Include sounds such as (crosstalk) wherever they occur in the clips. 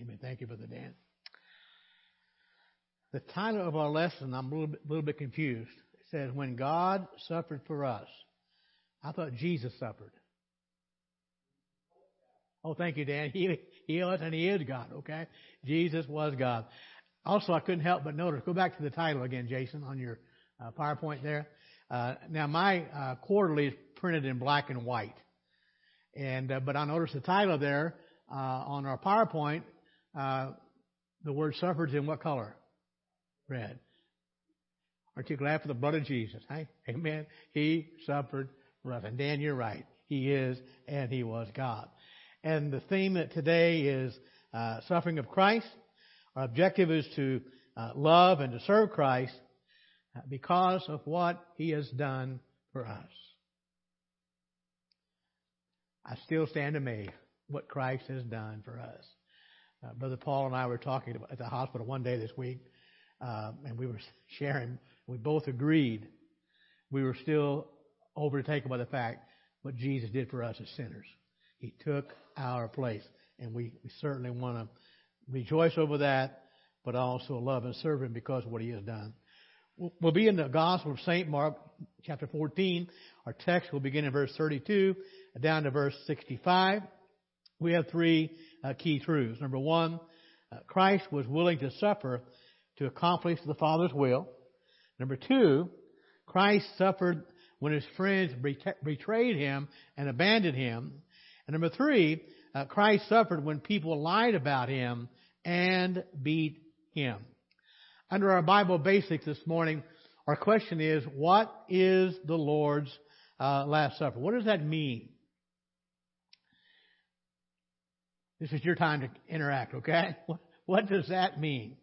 Amen. Thank you, Brother Dan. The title of our lesson, I'm a little bit, little bit confused. It says, When God suffered for us. I thought Jesus suffered. Oh, thank you, Dan. (laughs) He, he is and he is God, okay? Jesus was God. Also, I couldn't help but notice, go back to the title again, Jason, on your uh, PowerPoint there. Uh, now, my uh, quarterly is printed in black and white. And, uh, but I noticed the title there uh, on our PowerPoint, uh, the word suffered in what color? Red. Aren't you glad for the blood of Jesus? Hey? Amen. He suffered us. And Dan, you're right. He is and he was God. And the theme today is uh, suffering of Christ. Our objective is to uh, love and to serve Christ uh, because of what he has done for us. I still stand amazed what Christ has done for us. Uh, Brother Paul and I were talking at the hospital one day this week, uh, and we were sharing. We both agreed we were still overtaken by the fact what Jesus did for us as sinners. He took our place. And we, we certainly want to rejoice over that, but also love and serve Him because of what He has done. We'll be in the Gospel of St. Mark, chapter 14. Our text will begin in verse 32 down to verse 65. We have three uh, key truths. Number one, uh, Christ was willing to suffer to accomplish the Father's will. Number two, Christ suffered when his friends betrayed him and abandoned him. And number three, uh, Christ suffered when people lied about him and beat him. Under our Bible basics this morning, our question is, what is the Lord's uh, Last Supper? What does that mean? This is your time to interact, okay? What, does that mean?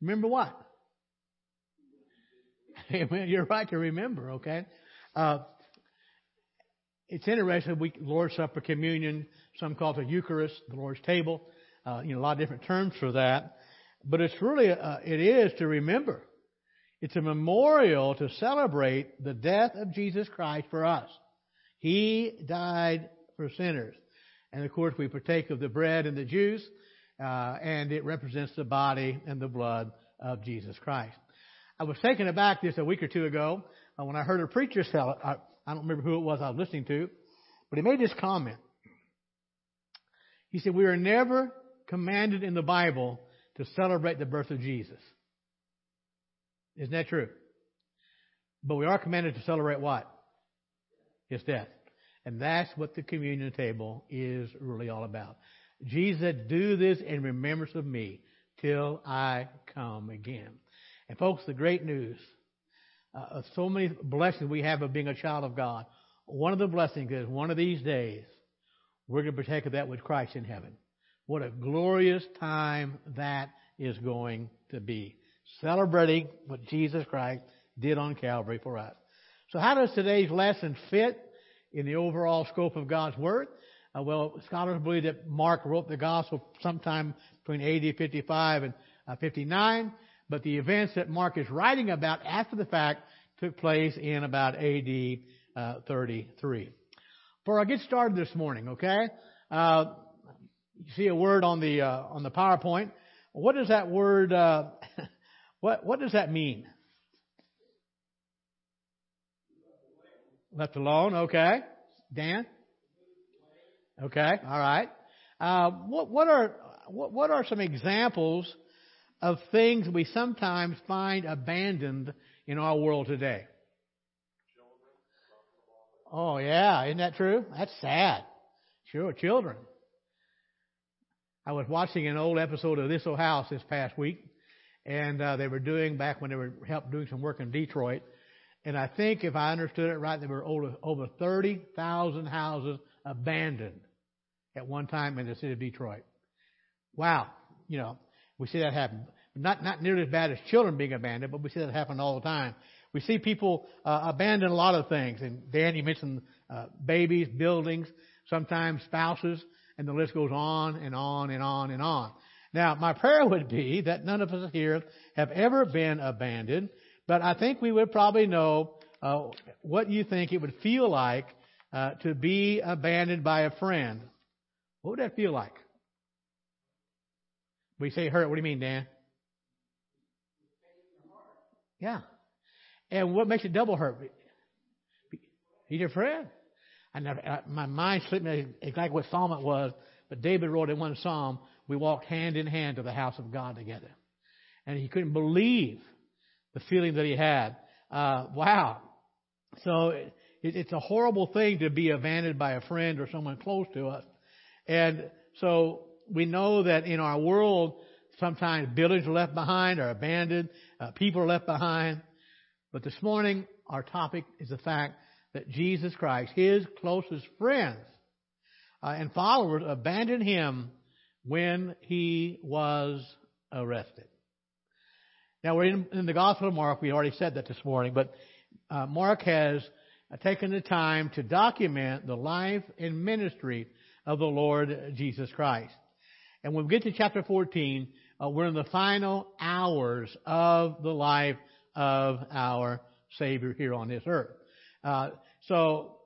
Remember what? (laughs) You're right to remember, okay? Uh, it's interesting. We Lord's Supper, communion, some call it the Eucharist, the Lord's table. Uh, you know, a lot of different terms for that. But it's really, uh, it is to remember. It's a memorial to celebrate the death of Jesus Christ for us. He died for sinners. And of course, we partake of the bread and the juice, uh, and it represents the body and the blood of Jesus Christ. I was taken aback just a week or two ago uh, when I heard a preacher tell it. Uh, I don't remember who it was I was listening to, but he made this comment. He said, We are never commanded in the Bible to celebrate the birth of Jesus. Isn't that true? But we are commanded to celebrate what? His death. And that's what the communion table is really all about. Jesus Do this in remembrance of me till I come again. And folks, the great news uh, so many blessings we have of being a child of God. One of the blessings is one of these days we're going to partake of that with Christ in heaven. What a glorious time that is going to be. Celebrating what Jesus Christ did on Calvary for us. So how does today's lesson fit in the overall scope of God's Word? Uh, well, scholars believe that Mark wrote the Gospel sometime between AD 55 and uh, 59 but the events that Mark is writing about after the fact took place in about AD uh, 33. Before I get started this morning, okay, uh, you see a word on the uh, on the PowerPoint. What does that word? Uh, (laughs) what what does that mean? Left alone, okay. Dan. Okay, all right. Uh, what what are what, what are some examples of things we sometimes find abandoned in our world today. Oh yeah, isn't that true? That's sad. Sure, children. I was watching an old episode of This Old House this past week, and uh, they were doing back when they were help doing some work in Detroit, and I think if I understood it right, there were over, over thirty thousand houses abandoned at one time in the city of Detroit. Wow, you know, we see that happen. Not, not nearly as bad as children being abandoned, but we see that happen all the time. We see people uh, abandon a lot of things. And Dan, you mentioned uh, babies, buildings, sometimes spouses, and the list goes on and on and on and on. Now, my prayer would be that none of us here have ever been abandoned, but I think we would probably know uh, what you think it would feel like uh, to be abandoned by a friend. What would that feel like? We say hurt. What do you mean, Dan? Yeah. And what makes it double hurt? He's your friend. I never, I, my mind slipped me exactly what psalm it was, but David wrote in one psalm, we walked hand in hand to the house of God together. And he couldn't believe the feeling that he had. Uh, wow. So it, it's a horrible thing to be abandoned by a friend or someone close to us. And so we know that in our world, sometimes buildings are left behind or abandoned, uh, people are left behind. But this morning, our topic is the fact that Jesus Christ, his closest friends uh, and followers, abandoned him when he was arrested. Now we're in, in, the Gospel of Mark. We already said that this morning, but uh, Mark has taken the time to document the life and ministry of the Lord Jesus Christ. And when we get to chapter 14, uh, we're in the final hours of the life of our Savior here on this earth. Uh, so,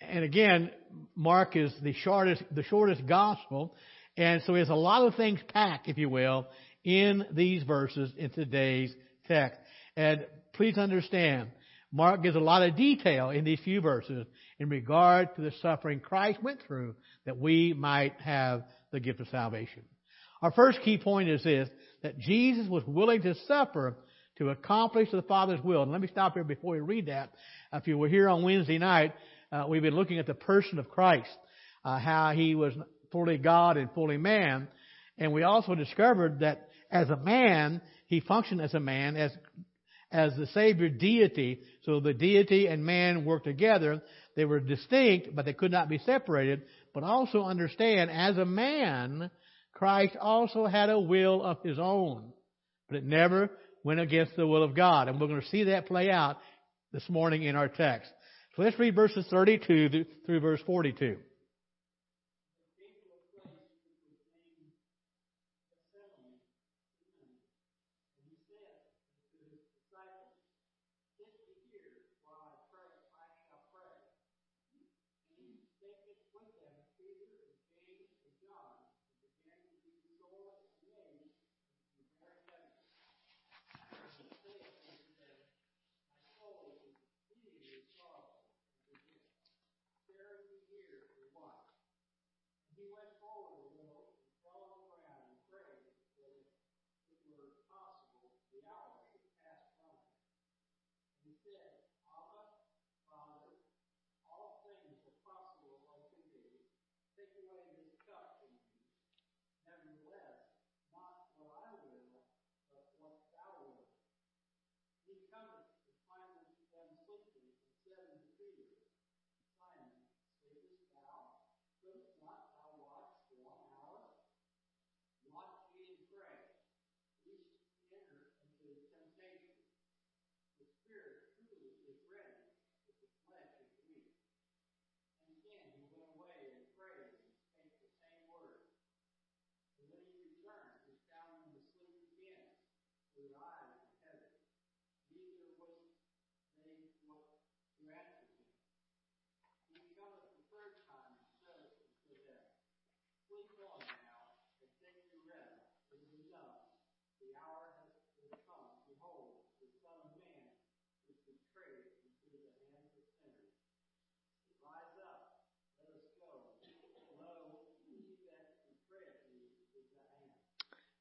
and again, Mark is the shortest, the shortest gospel, and so there's a lot of things packed, if you will, in these verses in today's text. And please understand, Mark gives a lot of detail in these few verses in regard to the suffering Christ went through that we might have the gift of salvation. Our first key point is this, that Jesus was willing to suffer to accomplish the Father's will. And let me stop here before we read that. If you were here on Wednesday night, uh, we've been looking at the person of Christ, uh, how he was fully God and fully man. And we also discovered that as a man, he functioned as a man, as as the Savior deity. So the deity and man worked together. They were distinct, but they could not be separated. But also understand, as a man, Christ also had a will of his own. But it never went against the will of God. And we're going to see that play out this morning in our text. So let's read verses 32 through verse 42.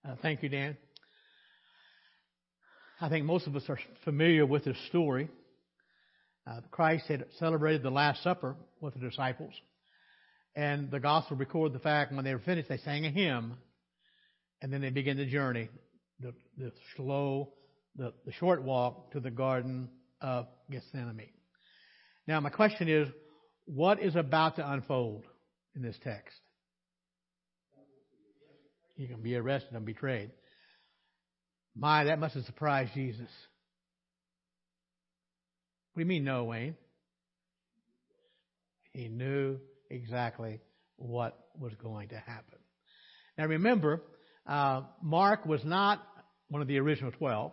Uh, thank you, Dan. I think most of us are familiar with this story. Uh, Christ had celebrated the Last Supper with the disciples, and the Gospel record the fact when they were finished, they sang a hymn, and then they began the journey, the, the slow, the, the short walk to the Garden of Gethsemane. Now, my question is, what is about to unfold in this text? Going to be arrested and betrayed. My, that must have surprised Jesus. What do you mean, no, Wayne? He knew exactly what was going to happen. Now remember, uh, Mark was not one of the original twelve,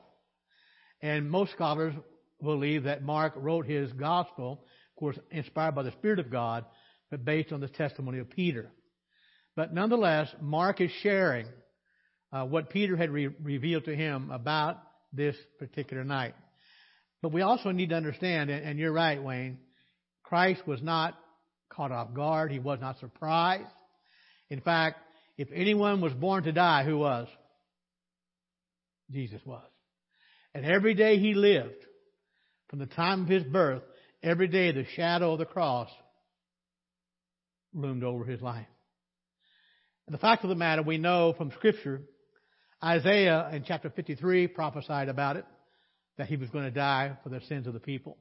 and most scholars believe that Mark wrote his gospel, of course, inspired by the Spirit of God, but based on the testimony of Peter. But nonetheless, Mark is sharing uh, what Peter had re- revealed to him about this particular night. But we also need to understand, and, and you're right, Wayne, Christ was not caught off guard. He was not surprised. In fact, if anyone was born to die, who was? Jesus was. And every day he lived, from the time of his birth, every day the shadow of the cross loomed over his life. The fact of the matter, we know from Scripture, Isaiah in chapter 53 prophesied about it, that he was going to die for the sins of the people.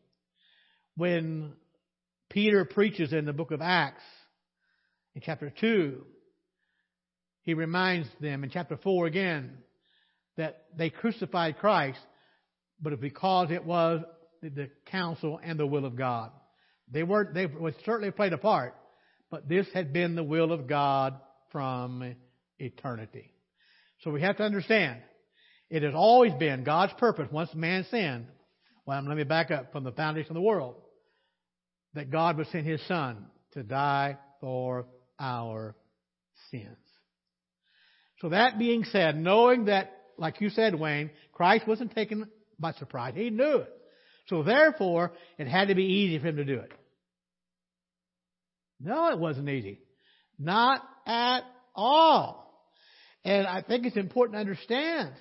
When Peter preaches in the book of Acts, in chapter 2, he reminds them in chapter 4 again that they crucified Christ, but because it was the counsel and the will of God. They were they certainly played a part, but this had been the will of God from eternity. So we have to understand, it has always been God's purpose once man sinned. Well, let me back up from the foundation of the world. That God would send His Son to die for our sins. So that being said, knowing that, like you said, Wayne, Christ wasn't taken by surprise. He knew it. So therefore, it had to be easy for him to do it. No, it wasn't easy. Not at all. And I think it's important to understand.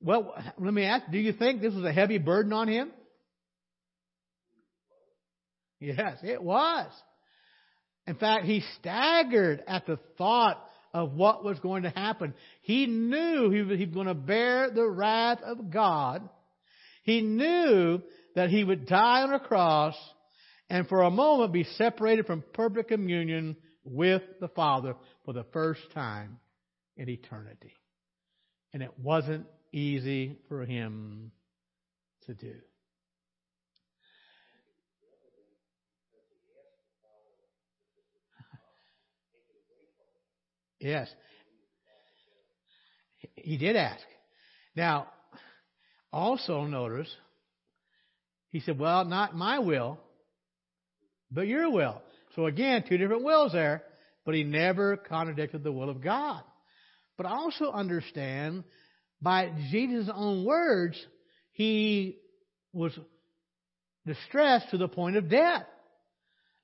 Well, let me ask, do you think this was a heavy burden on him? Yes, it was. In fact, he staggered at the thought of what was going to happen. He knew he was, he was going to bear the wrath of God. He knew that he would die on a cross and for a moment be separated from perfect communion with the Father for the first time in eternity. And it wasn't easy for him to do. (laughs) Yes. He did ask. Now, also notice, he said, well, not my will, but your will. So again, two different wills there, but he never contradicted the will of God. But also understand, by Jesus' own words, he was distressed to the point of death.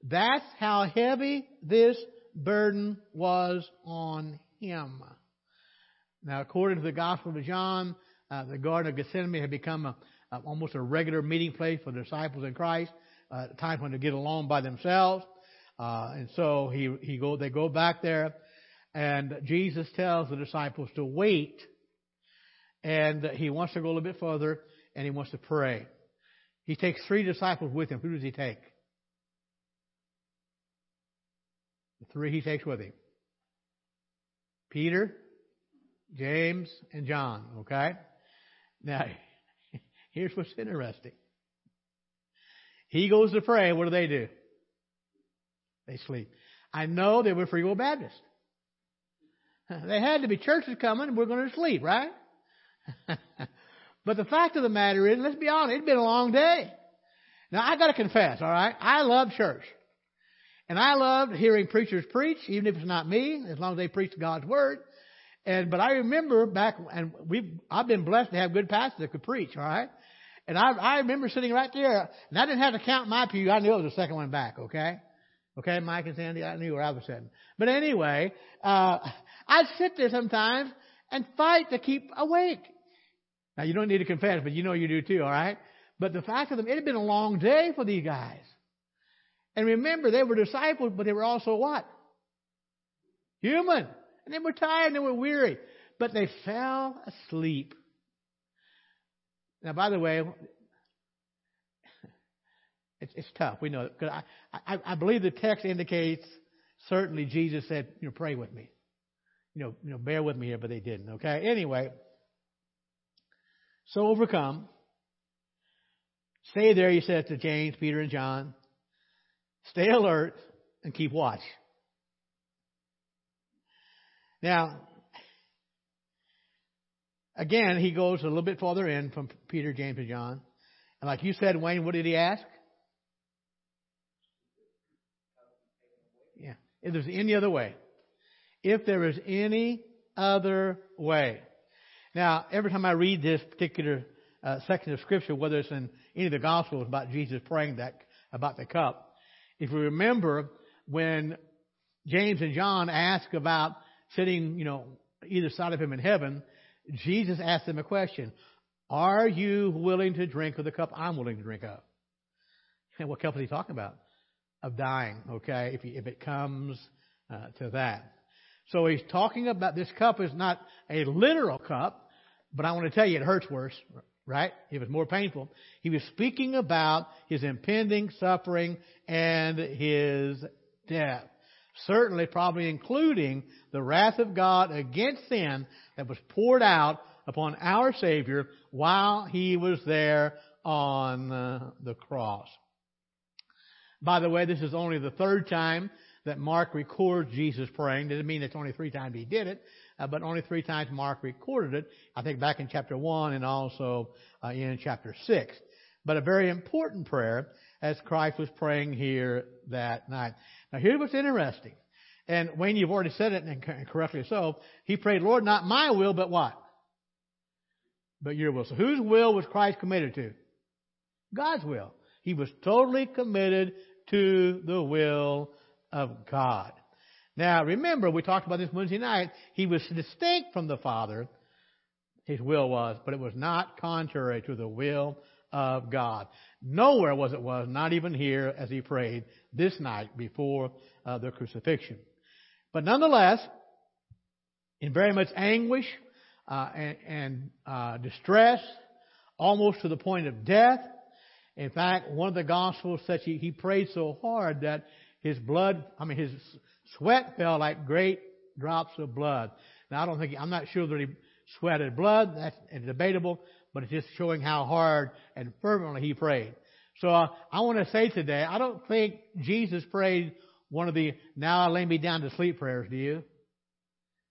That's how heavy this burden was on him. Now, according to the Gospel of John, uh, the Garden of Gethsemane had become a, a, almost a regular meeting place for the disciples in Christ, uh, times when they get along by themselves. Uh, and so he, he go, they go back there, and Jesus tells the disciples to wait, and he wants to go a little bit further, and he wants to pray. He takes three disciples with him. Who does he take? The three he takes with him. Peter, James, and John, okay? Now, (laughs) here's what's interesting. He goes to pray, what do they do? They sleep. I know they were Free Will Baptists. (laughs) They had to be churches coming, and we're going to sleep, right? (laughs) but the fact of the matter is, let's be honest, it's been a long day. Now I gotta confess, alright? I love church. And I loved hearing preachers preach, even if it's not me, as long as they preach God's Word. And, but I remember back, and we I've been blessed to have good pastors that could preach, alright? And I, I remember sitting right there, and I didn't have to count my pew, I knew it was the second one back, okay? Okay, Mike and Sandy, I knew where I was sitting. But anyway, uh, I'd sit there sometimes and fight to keep awake. Now you don't need to confess, but you know you do too, alright? But the fact of them, it had been a long day for these guys. And remember, they were disciples, but they were also what? Human. And they were tired and they were weary. But they fell asleep. Now, by the way, it's, it's tough. We know I, I, I believe the text indicates certainly Jesus said, you know, pray with me. You know, you know, bear with me here, but they didn't. Okay. Anyway, so overcome. Stay there, he said to James, Peter, and John. Stay alert and keep watch. Now, again, he goes a little bit farther in from Peter, James, and John. And like you said, Wayne, what did he ask? Yeah. If there's any other way. if there is any other way. Now, every time I read this particular uh, section of Scripture, whether it's in any of the Gospels about Jesus praying that about the cup, if you remember when James and John ask about sitting, you know, either side of him in heaven, Jesus asked them a question: Are you willing to drink of the cup I'm willing to drink of? And (laughs) what cup is he talking about? Of dying, okay? If, he, if it comes uh, to that. So he's talking about this cup is not a literal cup, but I want to tell you it hurts worse, right? It was more painful. He was speaking about his impending suffering and his death. Certainly, probably including the wrath of God against sin that was poured out upon our Savior while he was there on uh, the cross. By the way, this is only the third time that Mark records Jesus praying. Doesn't mean it's only three times he did it, uh, but only three times Mark recorded it. I think back in chapter one and also uh, in chapter six. But a very important prayer as Christ was praying here that night. Now here's what's interesting. And Wayne, you've already said it, and correctly so. He prayed, Lord, not my will, but what? But your will. So whose will was Christ committed to? God's will. He was totally committed to the will of God. Now, remember, we talked about this Wednesday night. He was distinct from the Father, his will was, but it was not contrary to the will of God. Nowhere was it was, not even here as he prayed this night before uh, the crucifixion. But nonetheless, in very much anguish uh, and, and uh, distress, almost to the point of death. In fact, one of the Gospels says he, he prayed so hard that his blood, I mean, his sweat fell like great drops of blood. Now, I don't think, I'm not sure that he sweated blood. That's debatable, but it's just showing how hard and fervently he prayed. So uh, I want to say today, I don't think Jesus prayed one of the now lay me down to sleep prayers, do you?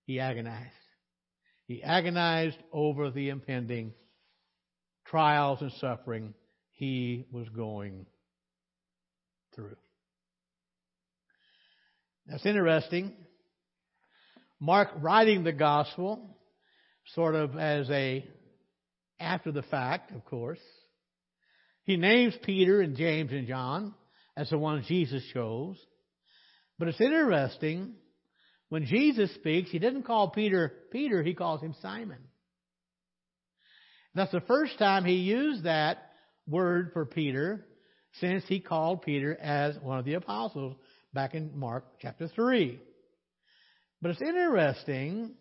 He agonized. He agonized over the impending trials and suffering he was going through. That's interesting. Mark writing the gospel sort of as a after the fact, of course. He names Peter and James and John as the ones Jesus chose. But it's interesting when Jesus speaks, he doesn't call Peter Peter, he calls him Simon. That's the first time he used that word for Peter since he called Peter as one of the apostles back in Mark chapter 3. But it's interesting.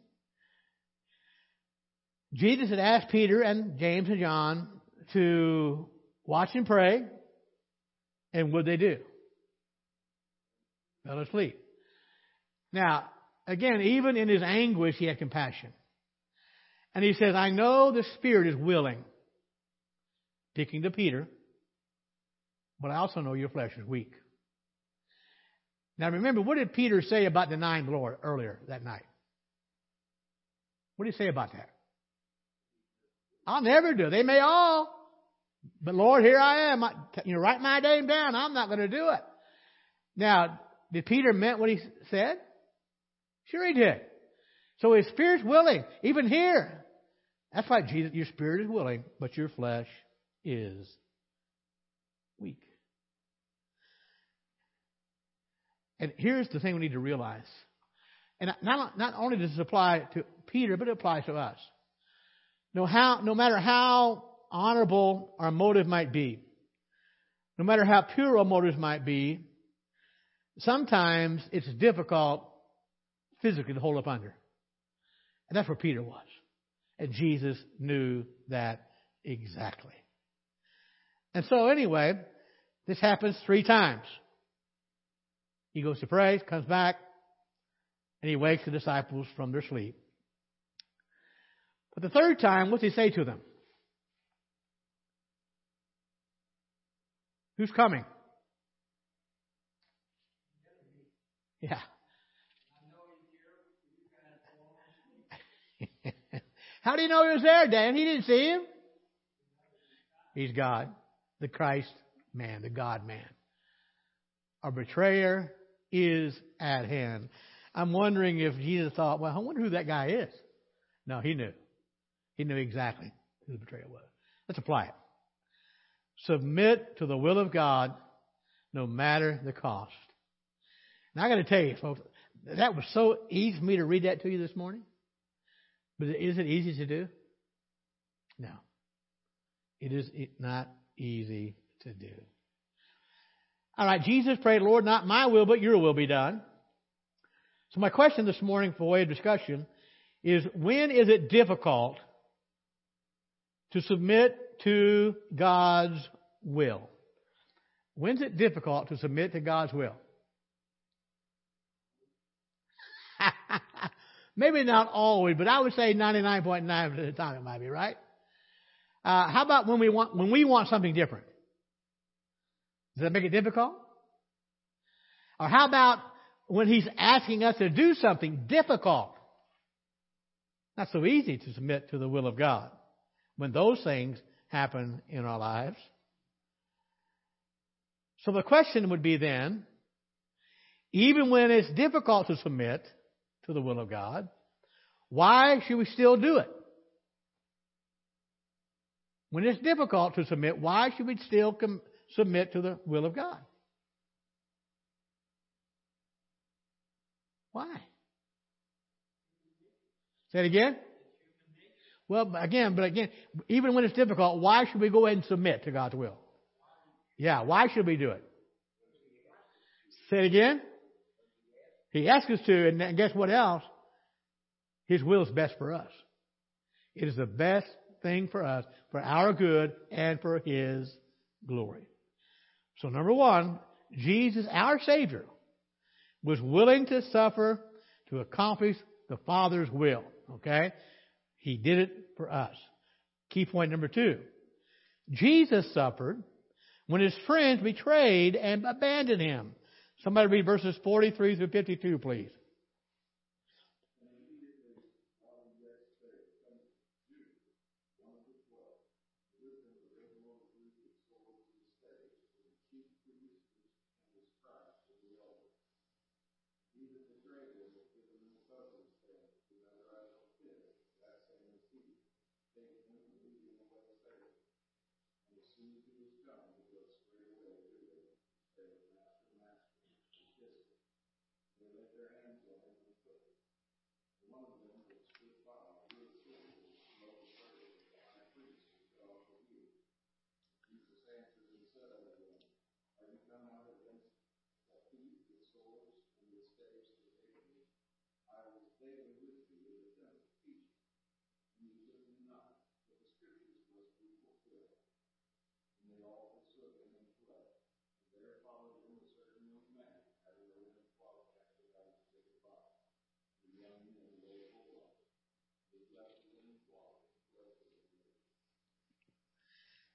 Jesus had asked Peter and James and John to watch and pray. And what they do? Fell asleep. Now, again, even in his anguish, he had compassion. And he says, I know the spirit is willing, speaking to Peter, but I also know your flesh is weak. Now remember, what did Peter say about denying the Lord earlier that night? What did he say about that? I'll never do it. They may all, but Lord, here I am. You know, write my name down. I'm not going to do it. Now, did Peter meant what he said? Sure he did. So his spirit's willing, even here. That's why Jesus, your spirit is willing, but your flesh is weak. And here's the thing we need to realize. And not, not only does this apply to Peter, but it applies to us. No, how, no matter how honorable our motive might be, no matter how pure our motives might be, sometimes it's difficult physically to hold up under. And that's where Peter was. And Jesus knew that exactly. And so anyway, this happens three times. He goes to pray, comes back, and he wakes the disciples from their sleep. But the third time, what does he say to them? Who's coming? Yeah. (laughs) How do you know he was there, Dan? He didn't see him. He's God, the Christ man, the God man. Our betrayer is at hand. I'm wondering if Jesus thought, well, I wonder who that guy is. No, he knew. He knew exactly who the betrayer was. Let's apply it. Submit to the will of God no matter the cost. Now I got to tell you, folks, that was so easy for me to read that to you this morning. But is it easy to do? No. It is not easy to do. All right, Jesus prayed, Lord, not my will, but your will be done. So my question this morning for way of discussion is when is it difficult to submit to God's will? When's it difficult to submit to God's will? (laughs) Maybe not always, but I would say 99.9% of the time it might be, right? Uh, how about when we want, when we want something different? Does that make it difficult? Or how about when he's asking us to do something difficult? Not so easy to submit to the will of God when those things happen in our lives. So the question would be then, even when it's difficult to submit to the will of God, why should we still do it? When it's difficult to submit, why should we still com- submit to the will of God? Why? Say it again. Well, again, but again, even when it's difficult, why should we go ahead and submit to God's will? Yeah, why should we do it? Say it again. He asks us to, and guess what else? His will is best for us. It is the best thing for us, for our good and for His glory. So number one, Jesus, our Savior, was willing to suffer to accomplish the Father's will. Okay? He did it for us. Key point number two. Jesus suffered when his friends betrayed and abandoned him. Somebody read verses 43 through 52, please. They could move the meeting to And as soon as he was done, he goes straight away to the, the master, master, and. They laid their hands and put him. One them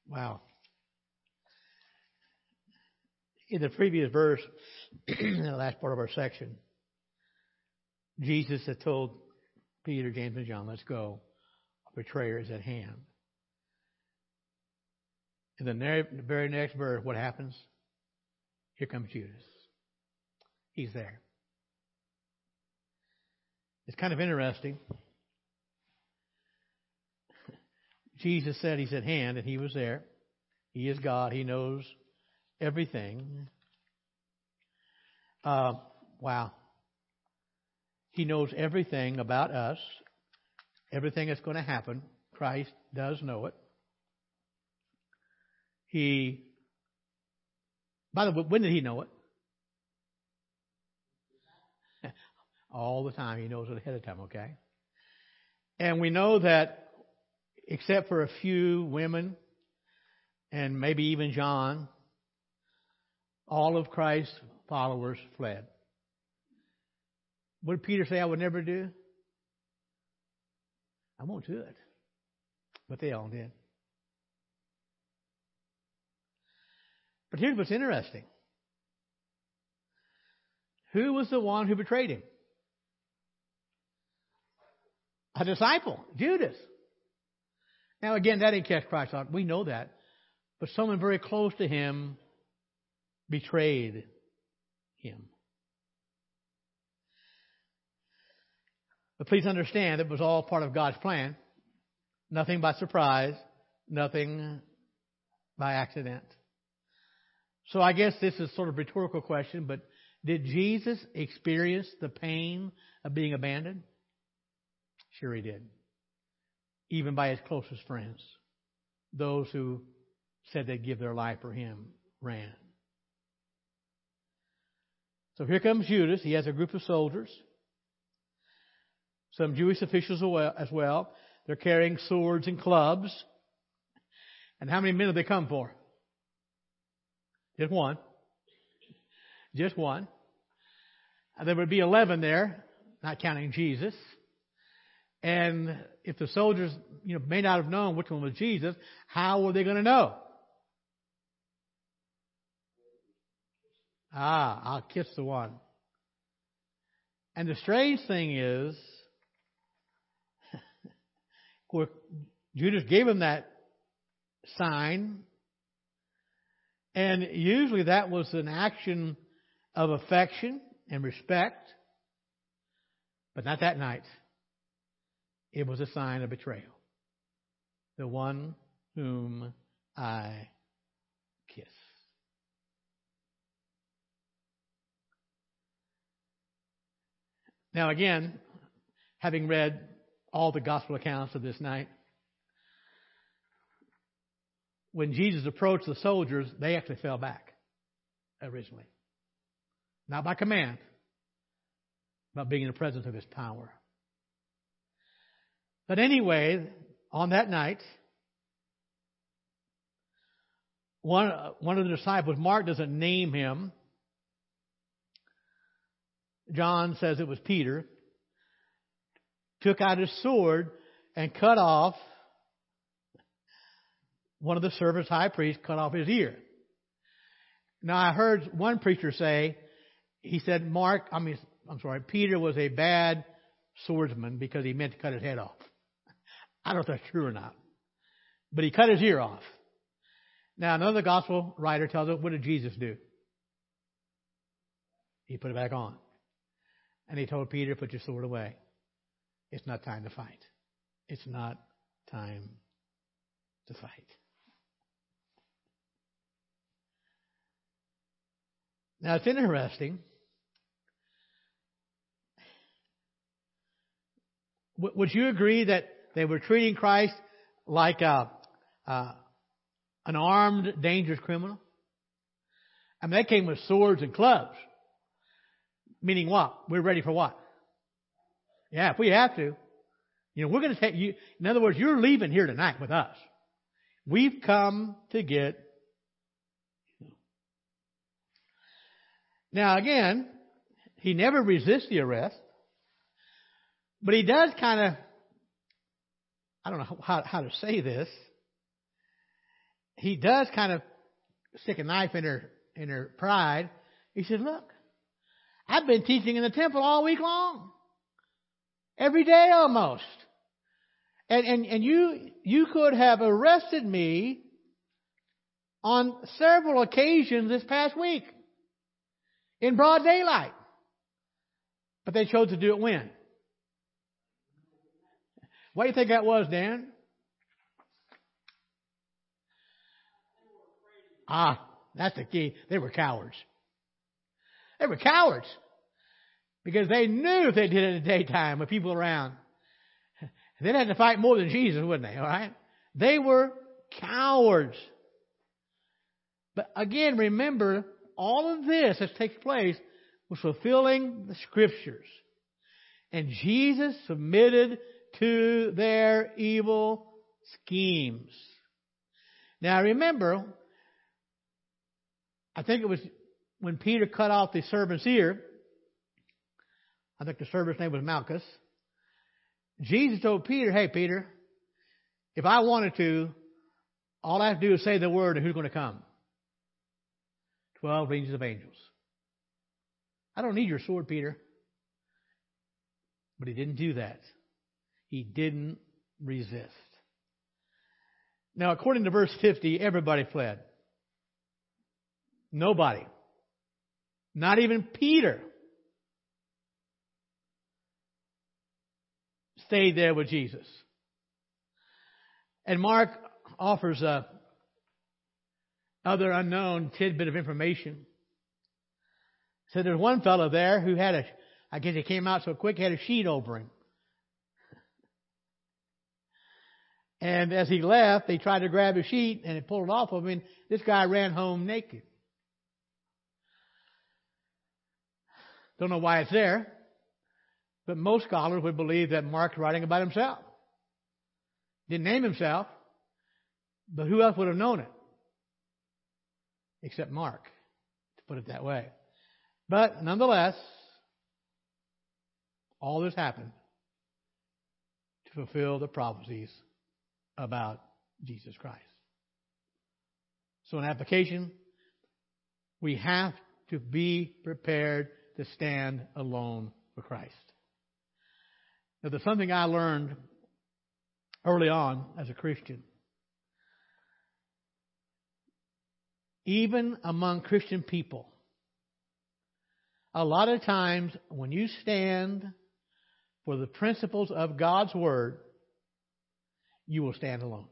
Wow. In the previous verse, (clears throat) in the last part of our section, Jesus had told Peter, James, and John, let's go. A betrayer is at hand. In the very next verse, what happens? Here comes Judas. He's there. It's kind of interesting. Jesus said he's at hand, and he was there. He is God. He knows everything. Uh, wow. He knows everything about us, everything that's going to happen. Christ does know it. He, by the way, when did he know it? (laughs) All the time. He knows it ahead of time, okay? And we know that except for a few women and maybe even John, all of Christ's followers fled. What did Peter say I would never do? I won't do it. But they all did. But here's what's interesting. Who was the one who betrayed him? A disciple, Judas. Now again, that didn't catch Christ out. We know that. But someone very close to him betrayed him. But please understand, it was all part of God's plan. Nothing by surprise, nothing by accident. So I guess this is sort of a rhetorical question, but did Jesus experience the pain of being abandoned? Sure he did. Even by his closest friends. Those who said they'd give their life for him ran. So here comes Judas. He has a group of soldiers. Some Jewish officials as well. They're carrying swords and clubs. And how many men have they come for? Just one. Just one. And there would be 11 there, not counting Jesus. And if the soldiers, you know, may not have known which one was Jesus, how were they going to know? Ah, I'll kiss the one. And the strange thing is, (laughs) Judas gave him that sign, and usually that was an action of affection and respect, but not that night. It was a sign of betrayal. The one whom I kiss. Now, again, having read all the gospel accounts of this night, when Jesus approached the soldiers, they actually fell back originally. Not by command, but being in the presence of his power. But anyway, on that night, one, one of the disciples, Mark doesn't name him. John says it was Peter, took out his sword and cut off one of the servants, high priest, cut off his ear. Now I heard one preacher say, he said Mark, I mean, I'm sorry, Peter was a bad swordsman because he meant to cut his head off. I don't know if that's true or not. But he cut his ear off. Now another gospel writer tells us, what did Jesus do? He put it back on. And he told Peter, put your sword away. It's not time to fight. It's not time to fight. Now it's interesting. Would you agree that they were treating Christ like a, an armed, dangerous criminal? I mean, they came with swords and clubs. Meaning what? We're ready for what? Yeah, if we have to. You know, we're going to take you. In other words, you're leaving here tonight with us. We've come to get. Now again, he never resists the arrest, but he does kind of. I don't know how, how to say this. He does kind of stick a knife in her in her pride. He said, "Look, I've been teaching in the temple all week long. Every day almost. And, and, and you, you could have arrested me on several occasions this past week in broad daylight. But they chose to do it when? What do you think that was, Dan? Ah, that's the key. They were cowards. They were cowards. Because they knew if they did it in the daytime with people around, (laughs) they'd have to fight more than Jesus, wouldn't they? All right? They were cowards. But again, remember, all of this that takes place was fulfilling the scriptures. And Jesus submitted to their evil schemes. Now remember, I think it was when Peter cut off the servant's ear, I think the servant's name was Malchus. Jesus told Peter, hey, Peter, if I wanted to, all I have to do is say the word and who's going to come? Twelve legions of angels. I don't need your sword, Peter. But he didn't do that. He didn't resist. Now, according to verse 50, everybody fled. Nobody. Not even Peter. stayed there with Jesus. And Mark offers a other unknown tidbit of information. So there's one fellow there who had a, I guess he came out so quick, he had a sheet over him. And as he left, they tried to grab his sheet and it pulled it off of him. And this guy ran home naked. Don't know why it's there, but most scholars would believe that Mark's writing about himself. Didn't name himself, but who else would have known it? Except Mark, to put it that way. But nonetheless, all this happened to fulfill the prophecies about Jesus Christ. So, in application, we have to be prepared to stand alone for Christ. Now, there's something I learned early on as a Christian. Even among Christian people, a lot of times when you stand for the principles of God's Word, you will stand alone.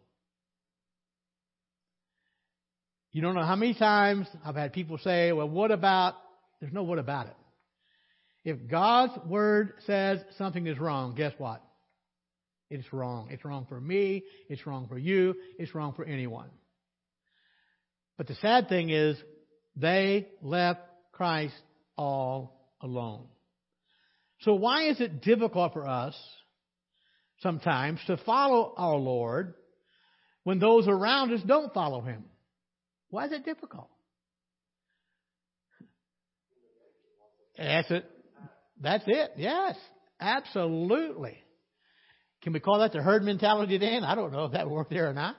You don't know how many times I've had people say, well, what about, there's no what about it. If God's Word says something is wrong, guess what? It's wrong. It's wrong for me. It's wrong for you. It's wrong for anyone. But the sad thing is, they left Christ all alone. So why is it difficult for us sometimes to follow our Lord when those around us don't follow Him? Why is it difficult? That's it. That's it. Yes, absolutely. Can we call that the herd mentality then? I don't know if that worked there or not.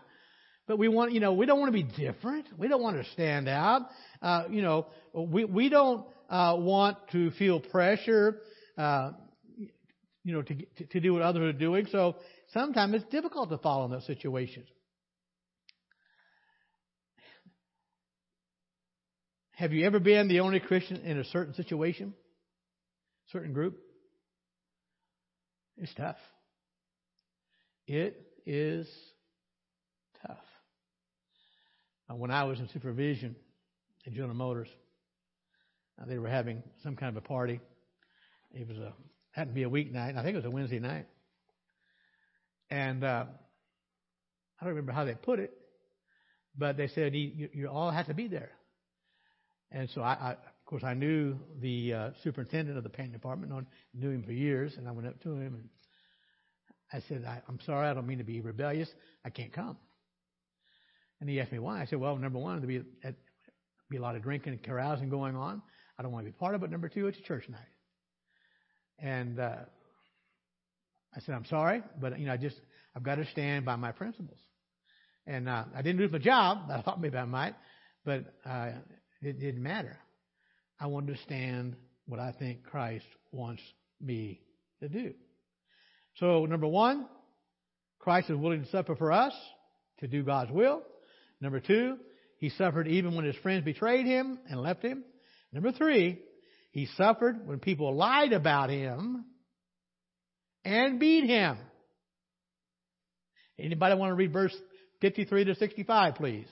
But we want, you know, we don't want to be different. We don't want to stand out. Uh, you know, we, we don't uh, want to feel pressure, uh, you know, to, to do what others are doing. So sometimes it's difficult to follow in those situations. Have you ever been the only Christian in a certain situation, certain group? It's tough. It is tough. When I was in supervision at General Motors, uh, they were having some kind of a party. It was a had to be a weeknight. I think it was a Wednesday night. And uh, I don't remember how they put it, but they said you, you all had to be there. And so I, I of course, I knew the uh, superintendent of the paint department, knew him for years, and I went up to him and I said, I, am sorry, I don't mean to be rebellious. I can't come. And he asked me why. I said, well, number one, there'll be, be a lot of drinking and carousing going on. I don't want to be part of it. Number two, it's a church night. And uh, I said, I'm sorry, but you know, I just I've got to stand by my principles. And uh, I didn't lose my job. I thought maybe I might, but uh, it didn't matter. I wanted to stand what I think Christ wants me to do. So, number one, Christ is willing to suffer for us to do God's will. Number two, he suffered even when his friends betrayed him and left him. Number three, he suffered when people lied about him and beat him. Anybody want to read verse 53 to 65, please?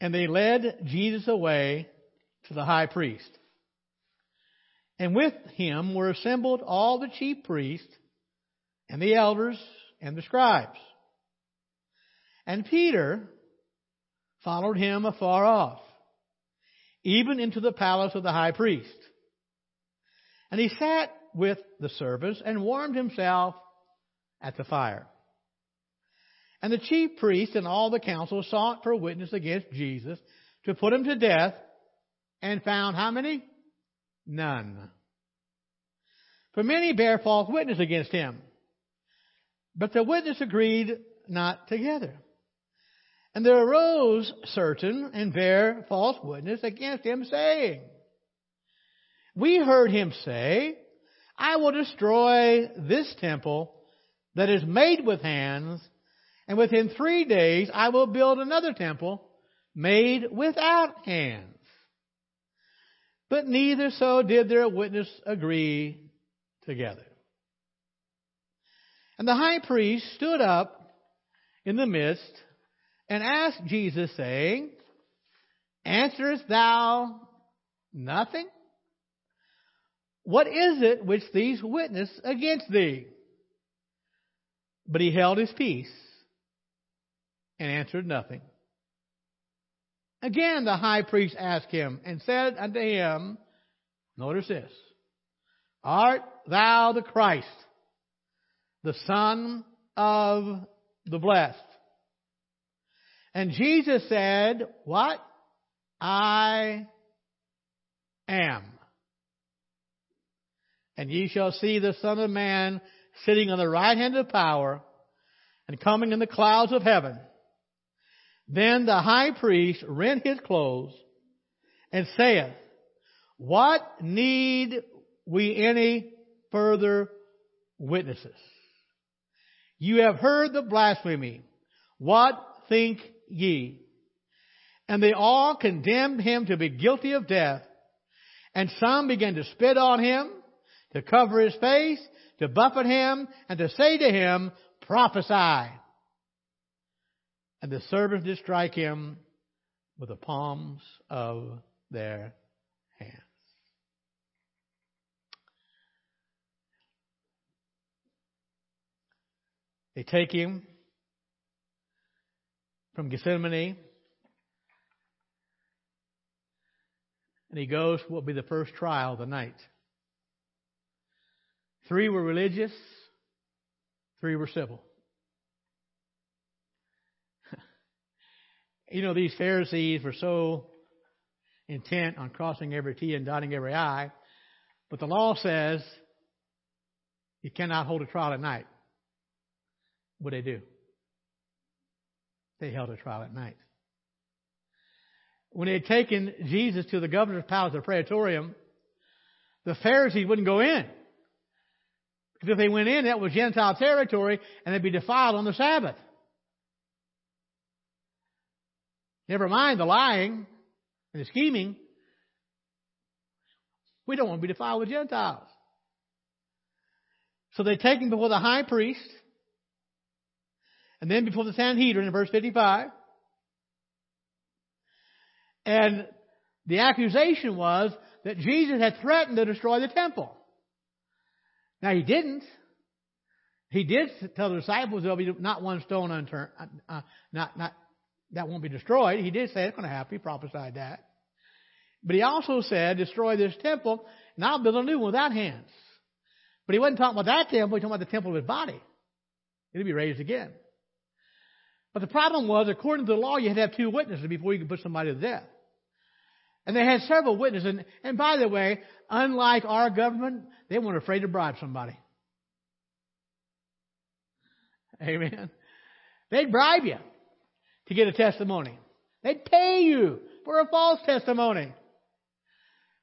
And they led Jesus away to the high priest. And with him were assembled all the chief priests and the elders and the scribes. And Peter followed him afar off, even into the palace of the high priest. And he sat with the servants and warmed himself at the fire. And the chief priests and all the council sought for witness against Jesus to put him to death and found how many? None. For many bear false witness against him. But the witness agreed not together. And there arose certain and bare false witness against him, saying, We heard him say, I will destroy this temple that is made with hands, and within three days I will build another temple made without hands. But neither so did their witness agree together. And the high priest stood up in the midst and asked Jesus, saying, Answerest thou nothing? What is it which these witness against thee? But he held his peace and answered nothing. Again the high priest asked him and said unto him, Notice this, Art thou the Christ, the Son of the Blessed? And Jesus said, What? I am. And ye shall see the Son of Man sitting on the right hand of power and coming in the clouds of heaven. Then the high priest rent his clothes and saith, What need we any further witnesses? You have heard the blasphemy. What think ye? And they all condemned him to be guilty of death. And some began to spit on him, to cover his face, to buffet him, and to say to him, Prophesy. And the servants did strike him with the palms of their hands. They take him from Gethsemane, and he goes what will be the first trial of the night. Three were religious, three were civil. (laughs) you know, these Pharisees were so intent on crossing every T and dotting every I, but the law says you cannot hold a trial at night. What they do? They held a trial at night. When they had taken Jesus to the governor's palace, the praetorium, the Pharisees wouldn't go in. Because if they went in, that was Gentile territory and they'd be defiled on the Sabbath. Never mind the lying and the scheming. We don't want to be defiled with Gentiles. So they take him before the high priest and then before the Sanhedrin in verse 55. And the accusation was that Jesus had threatened to destroy the temple. Now he didn't. He did tell the disciples there'll be not one stone unturned, uh, uh, not not that won't be destroyed. He did say it's going to happen. He prophesied that. But he also said, destroy this temple, and I'll build a new one without hands. But he wasn't talking about that temple. He was talking about the temple of his body. It'll be raised again. But the problem was, according to the law, you had to have two witnesses before you could put somebody to death. And they had several witnesses. And, and by the way, unlike our government, they weren't afraid to bribe somebody. Amen. They'd bribe you to get a testimony. They'd pay you for a false testimony.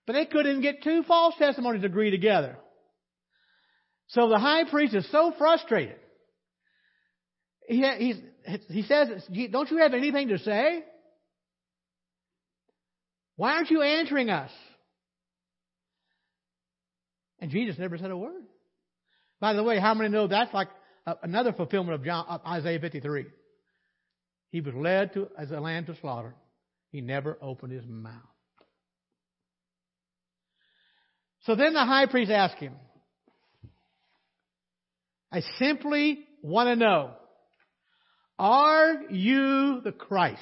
But they couldn't get two false testimonies to agree together. So the high priest is so frustrated. He, he says, Don't you have anything to say? Why aren't you answering us? And Jesus never said a word. By the way, how many know that's like another fulfillment of, John, Isaiah 53? He was led to, as a lamb to slaughter. He never opened his mouth. So then the high priest asked him, I simply want to know, are you the Christ?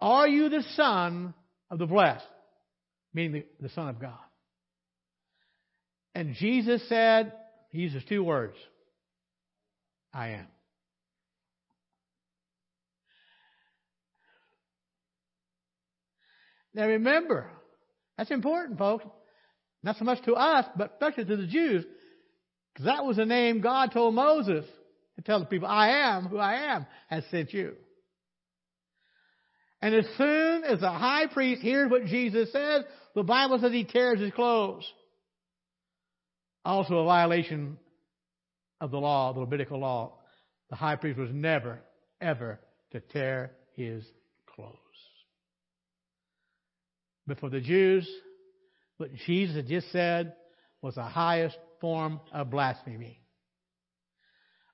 Are you the Son of the blessed? Meaning the, the Son of God. And Jesus said, he uses two words, I am. Now remember, that's important, folks. Not so much to us, but especially to the Jews. Because that was the name God told Moses to tell the people, I am who I am has sent you. And as soon as the high priest hears what Jesus says, the Bible says he tears his clothes. Also a violation of the law, the Levitical law. The high priest was never, ever to tear his clothes. But for the Jews, what Jesus had just said was the highest form of blasphemy.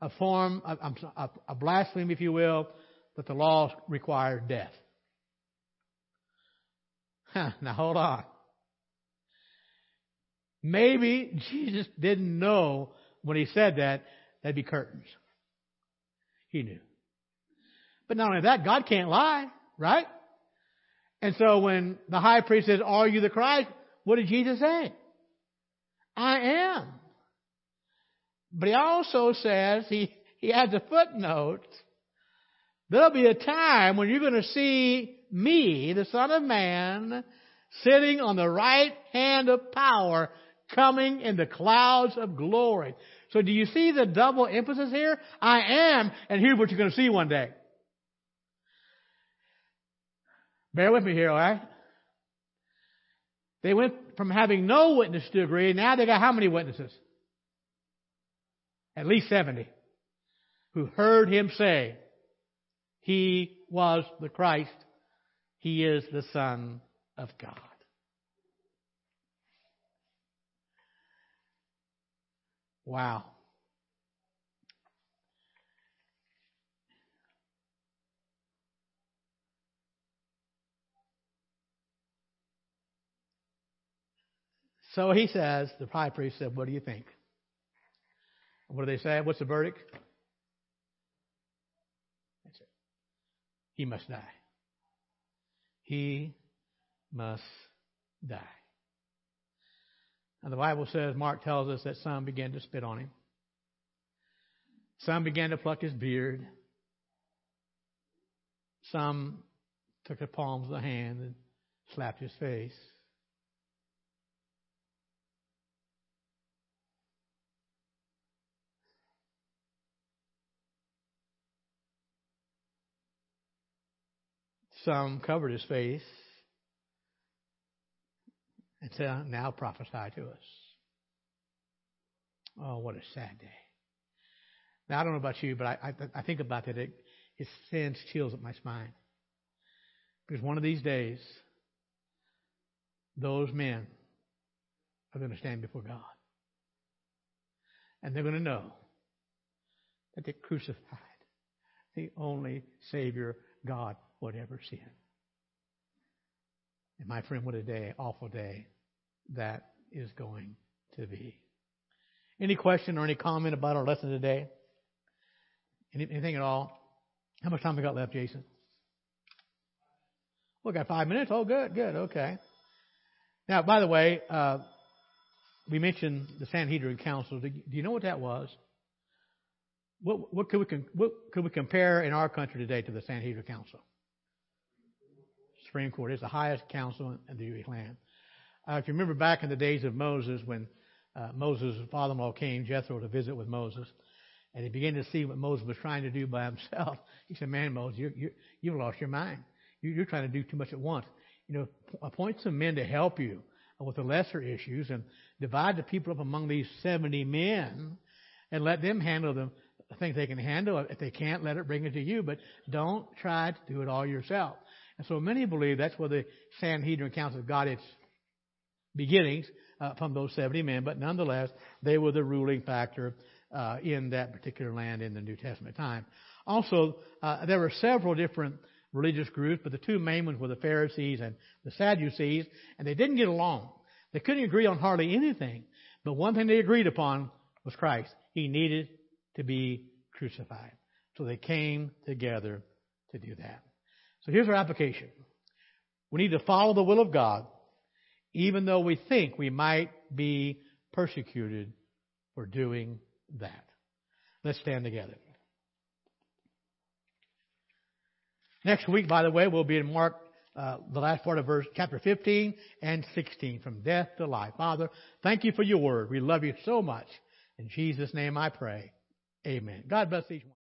A form, of, a blasphemy, if you will, that the law required death. Now hold on. Maybe Jesus didn't know when he said that there'd be curtains. He knew. But not only that, God can't lie, right? And so when the high priest says, Are you the Christ? What did Jesus say? I am. But he also says, he, he adds a footnote, there'll be a time when you're going to see me, the Son of Man, sitting on the right hand of power, coming in the clouds of glory. So do you see the double emphasis here? I am, and here's what you're going to see one day. Bear with me here, alright? They went from having no witness to agree, now they got how many witnesses? At least 70. Who heard him say, He was the Christ. He is the Son of God. Wow. So he says, the high priest said, What do you think? What do they say? What's the verdict? That's it. He must die. He must die. And the Bible says, Mark tells us that some began to spit on him. Some began to pluck his beard. Some took the palms of the hand and slapped his face. Some covered his face and said, Now prophesy to us. Oh, what a sad day. Now, I don't know about you, but I, I, I think about that. It, it sends chills up my spine. Because one of these days, those men are going to stand before God. And they're going to know that they crucified the only Savior God whatever sin. And my friend, what a day, awful day that is going to be. Any question or any comment about our lesson today? Anything at all? How much time we got left, Jason? We got five minutes. Oh, good, good, okay. Now, by the way, uh, we mentioned the Sanhedrin Council. Do you know what that was? What, what, could we, what could we compare in our country today to the Sanhedrin Council? Supreme Court. It's the highest council in the land. Uh, if you remember back in the days of Moses, when uh, Moses' father-in-law came, Jethro, to visit with Moses, and he began to see what Moses was trying to do by himself, he said, "Man, Moses, you you you've lost your mind. You, you're trying to do too much at once. You know, appoint some men to help you with the lesser issues, and divide the people up among these seventy men, and let them handle them." things they can handle. If they can't, let it bring it to you, but don't try to do it all yourself. And so many believe that's where the Sanhedrin Council got its beginnings uh, from those 70 men, but nonetheless, they were the ruling factor uh, in that particular land in the New Testament time. Also, uh, there were several different religious groups, but the two main ones were the Pharisees and the Sadducees, and they didn't get along. They couldn't agree on hardly anything, but one thing they agreed upon was Christ. He needed to be crucified. So they came together to do that. So here's our application. We need to follow the will of God, even though we think we might be persecuted for doing that. Let's stand together. Next week, by the way, we'll be in Mark, uh, the last part of verse, chapter 15 and 16, from death to life. Father, thank you for your word. We love you so much. In Jesus' name I pray. Amen. God bless each one.